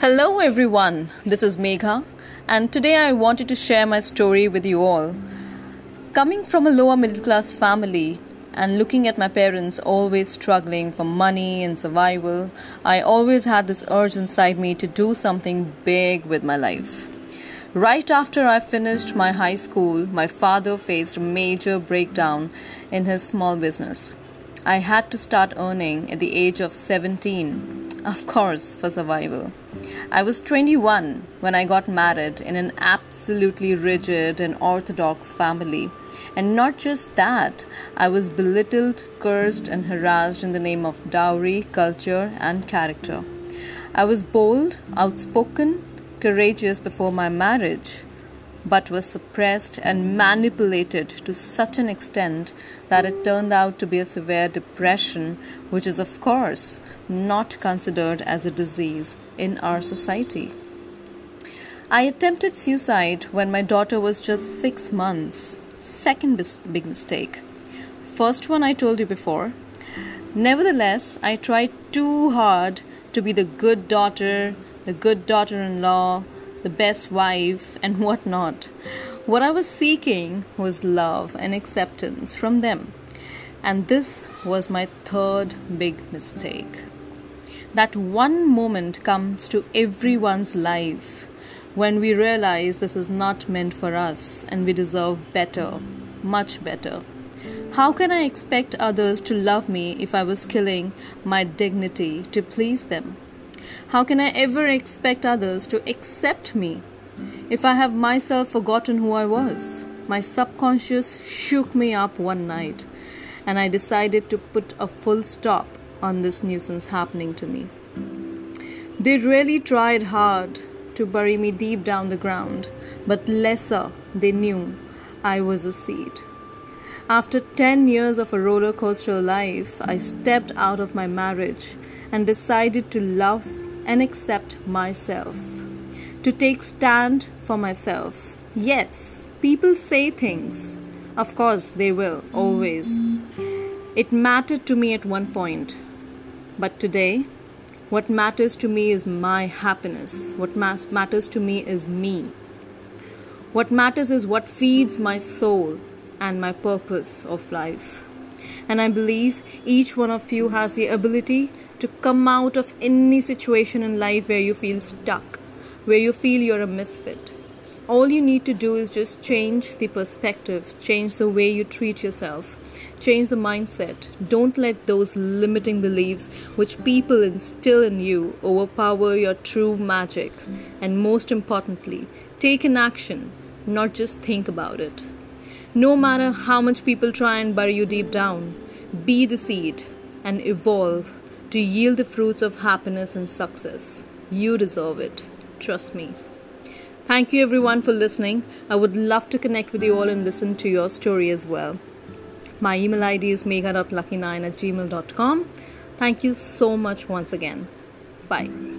Hello, everyone. This is Megha, and today I wanted to share my story with you all. Coming from a lower middle class family and looking at my parents always struggling for money and survival, I always had this urge inside me to do something big with my life. Right after I finished my high school, my father faced a major breakdown in his small business. I had to start earning at the age of 17, of course, for survival. I was 21 when I got married in an absolutely rigid and orthodox family. And not just that, I was belittled, cursed, and harassed in the name of dowry, culture, and character. I was bold, outspoken, courageous before my marriage, but was suppressed and manipulated to such an extent that it turned out to be a severe depression, which is, of course, not considered as a disease in our society. I attempted suicide when my daughter was just six months. Second big mistake. First one I told you before. Nevertheless, I tried too hard to be the good daughter, the good daughter in law, the best wife, and whatnot. What I was seeking was love and acceptance from them. And this was my third big mistake. That one moment comes to everyone's life when we realize this is not meant for us and we deserve better, much better. How can I expect others to love me if I was killing my dignity to please them? How can I ever expect others to accept me if I have myself forgotten who I was? My subconscious shook me up one night, and I decided to put a full stop on this nuisance happening to me. They really tried hard to bury me deep down the ground, but lesser they knew I was a seed. After 10 years of a roller coaster life, I stepped out of my marriage and decided to love and accept myself. To take stand for myself. Yes, people say things. Of course, they will, always. It mattered to me at one point. But today, what matters to me is my happiness. What ma- matters to me is me. What matters is what feeds my soul and my purpose of life. And I believe each one of you has the ability to come out of any situation in life where you feel stuck, where you feel you're a misfit. All you need to do is just change the perspective, change the way you treat yourself, change the mindset. Don't let those limiting beliefs which people instill in you overpower your true magic. And most importantly, take an action, not just think about it. No matter how much people try and bury you deep down, be the seed and evolve to yield the fruits of happiness and success. You deserve it. Trust me. Thank you everyone for listening. I would love to connect with you all and listen to your story as well. My email ID is mega.lucky9 at gmail.com. Thank you so much once again. Bye.